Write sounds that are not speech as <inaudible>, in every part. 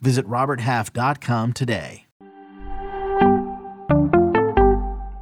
Visit RobertHalf.com today.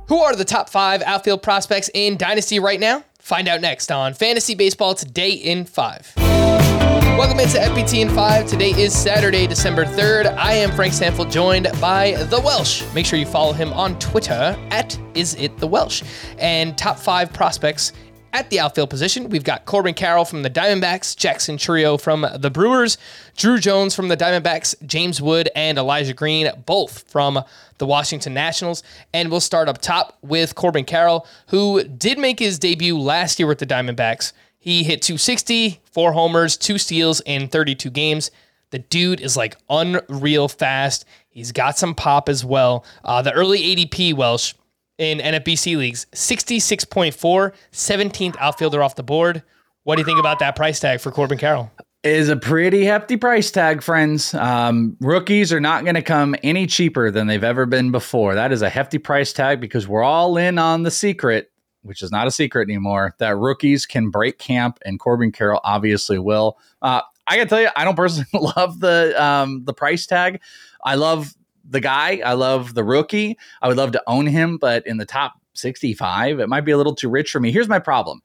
Who are the top five outfield prospects in Dynasty right now? Find out next on Fantasy Baseball Today in 5. Welcome into FBT in 5. Today is Saturday, December 3rd. I am Frank Stampfl, joined by The Welsh. Make sure you follow him on Twitter at Is It The Welsh. And top five prospects at the outfield position, we've got Corbin Carroll from the Diamondbacks, Jackson Chourio from the Brewers, Drew Jones from the Diamondbacks, James Wood and Elijah Green, both from the Washington Nationals. And we'll start up top with Corbin Carroll, who did make his debut last year with the Diamondbacks. He hit 260, four homers, two steals in 32 games. The dude is like unreal fast. He's got some pop as well. Uh, the early ADP Welsh in NFBC leagues, 66.4, 17th outfielder off the board. What do you think about that price tag for Corbin Carroll? Is a pretty hefty price tag, friends. Um, rookies are not going to come any cheaper than they've ever been before. That is a hefty price tag because we're all in on the secret, which is not a secret anymore, that rookies can break camp, and Corbin Carroll obviously will. Uh, I gotta tell you, I don't personally <laughs> love the um, the price tag. I love the guy. I love the rookie. I would love to own him, but in the top 65, it might be a little too rich for me. Here's my problem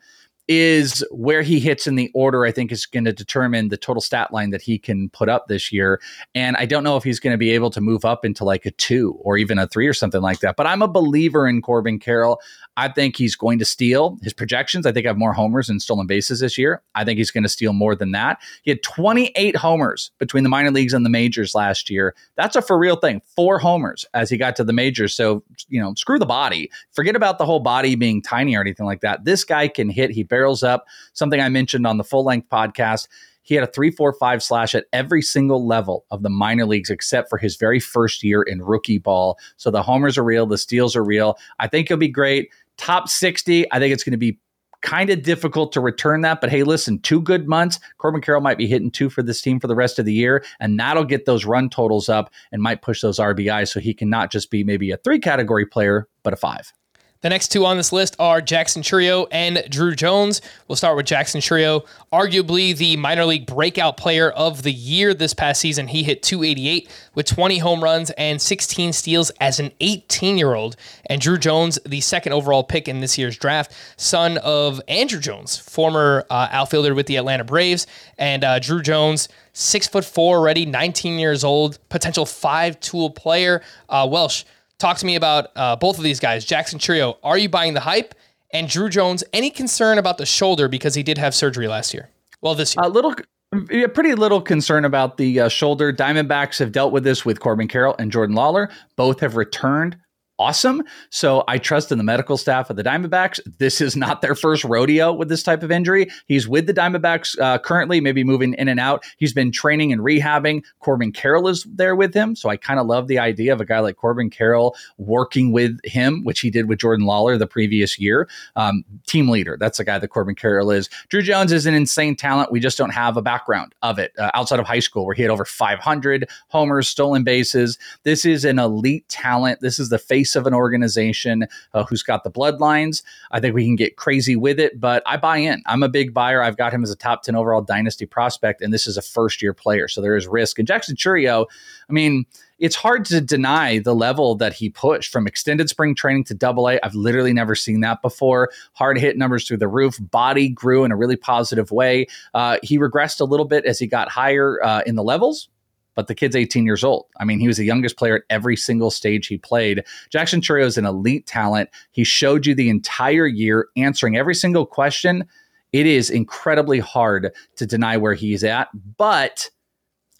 is where he hits in the order, I think is going to determine the total stat line that he can put up this year. And I don't know if he's going to be able to move up into like a two or even a three or something like that. But I'm a believer in Corbin Carroll. I think he's going to steal his projections. I think I have more homers and stolen bases this year. I think he's going to steal more than that. He had 28 homers between the minor leagues and the majors last year. That's a for real thing. Four homers as he got to the majors. So, you know, screw the body. Forget about the whole body being tiny or anything like that. This guy can hit. He barrels up. Something I mentioned on the full length podcast. He had a 345 slash at every single level of the minor leagues except for his very first year in rookie ball. So the homers are real, the steals are real. I think he'll be great. Top 60, I think it's going to be kind of difficult to return that. But hey, listen, two good months. Corbin Carroll might be hitting two for this team for the rest of the year, and that'll get those run totals up and might push those RBIs so he can not just be maybe a three category player, but a five. The next two on this list are Jackson Chourio and Drew Jones. We'll start with Jackson Chourio, arguably the minor league breakout player of the year this past season. He hit 288 with 20 home runs and 16 steals as an 18 year old. And Drew Jones, the second overall pick in this year's draft, son of Andruw Jones, former uh, outfielder with the Atlanta Braves. And uh, Drew Jones, six foot four already, 19 years old, potential five tool player. Uh, Welsh Talk to me about uh, both of these guys. Jackson Chourio, are you buying the hype? And Drew Jones, any concern about the shoulder because he did have surgery last year? Well, this year. A little, a pretty little concern about the uh, shoulder. Diamondbacks have dealt with this with Corbin Carroll and Jordan Lawlar. Both have returned awesome. So I trust in the medical staff of the Diamondbacks. This is not their first rodeo with this type of injury. He's with the Diamondbacks uh, currently, maybe moving in and out. He's been training and rehabbing. Corbin Carroll is there with him. So I kind of love the idea of a guy like Corbin Carroll working with him, which he did with Jordan Lawlar the previous year. Um, team leader. That's the guy that Corbin Carroll is. Drew Jones is an insane talent. We just don't have a background of it uh, outside of high school where he had over 500 homers, stolen bases. This is an elite talent. This is the face of an organization uh, who's got the bloodlines. I think we can get crazy with it, but I buy in. I'm a big buyer. I've got him as a top 10 overall dynasty prospect, and this is a first year player. So there is risk. And Jackson Chourio, I mean, it's hard to deny the level that he pushed from extended spring training to double A. I've literally never seen that before. Hard hit numbers through the roof. Body grew in a really positive way. Uh, he regressed a little bit as he got higher uh, in the levels, but the kid's 18 years old. I mean, he was the youngest player at every single stage he played. Jackson Chourio is an elite talent. He showed you the entire year answering every single question. It is incredibly hard to deny where he's at, but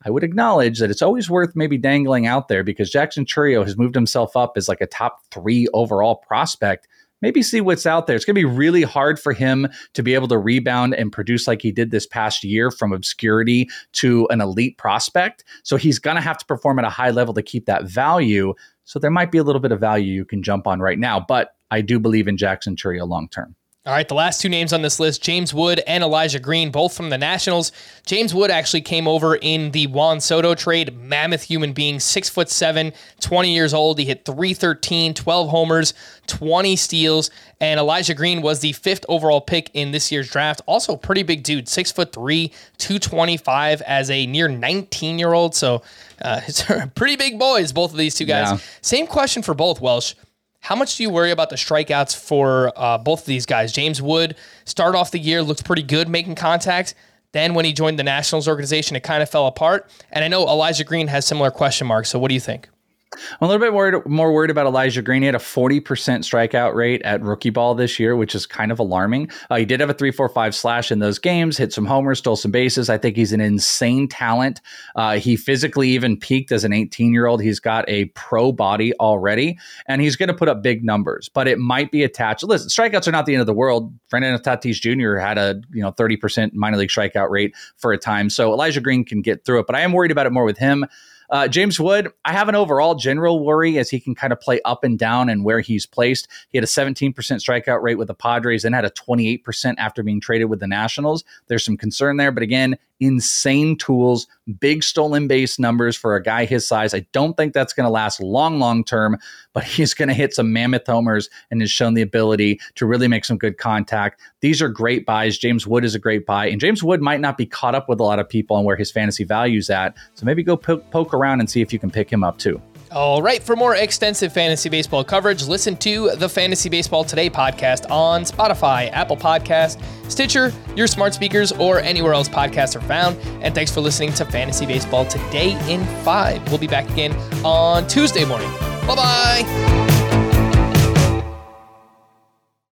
I would acknowledge that it's always worth maybe dangling out there because Jackson Chourio has moved himself up as like a top three overall prospect maybe see what's out there. It's going to be really hard for him to be able to rebound and produce like he did this past year from obscurity to an elite prospect. So he's going to have to perform at a high level to keep that value. So there might be a little bit of value you can jump on right now, but I do believe in Jackson Chourio long term. All right, the last two names on this list, James Wood and Elijah Green, both from the Nationals. James Wood actually came over in the Juan Soto trade. Mammoth human being, six foot seven, 20 years old. He hit 313, 12 homers, 20 steals. And Elijah Green was the fifth overall pick in this year's draft. Also, pretty big dude, six foot three, 225 as a near 19 year old. So, uh, <laughs> it's pretty big boys, both of these two guys. Yeah. Same question for both, Welsh. How much do you worry about the strikeouts for uh, both of these guys? James Wood started off the year, looked pretty good making contact. Then when he joined the Nationals organization, it kind of fell apart. And I know Elijah Green has similar question marks. So what do you think? I'm a little bit worried, more worried about Elijah Green. He had a 40% strikeout rate at rookie ball this year, which is kind of alarming. Uh, he did have a 3.45 slash in those games, hit some homers, stole some bases. I think he's an insane talent. Uh, he physically even peaked as an 18 year old. He's got a pro body already, and he's going to put up big numbers, but it might be attached. Listen, strikeouts are not the end of the world. Fernando Tatis Jr. had a you know 30% minor league strikeout rate for a time, so Elijah Green can get through it. But I am worried about it more with him. Uh, James Wood, I have an overall general worry as he can kind of play up and down and where he's placed. He had a 17% strikeout rate with the Padres and had a 28% after being traded with the Nationals. There's some concern there, but again, insane tools, big stolen base numbers for a guy his size. I don't think that's going to last long, long term, but <laughs> he's going to hit some mammoth homers and has shown the ability to really make some good contact. These are great buys. James Wood is a great buy, and James Wood might not be caught up with a lot of people on where his fantasy value's at. So maybe go poke, poke around and see if you can pick him up too. All right, for more extensive fantasy baseball coverage, listen to the Fantasy Baseball Today podcast on Spotify, Apple Podcast, Stitcher, your smart speakers, or anywhere else podcasts are found. And thanks for listening to Fantasy Baseball Today in 5. We'll be back again on Tuesday morning. Bye bye.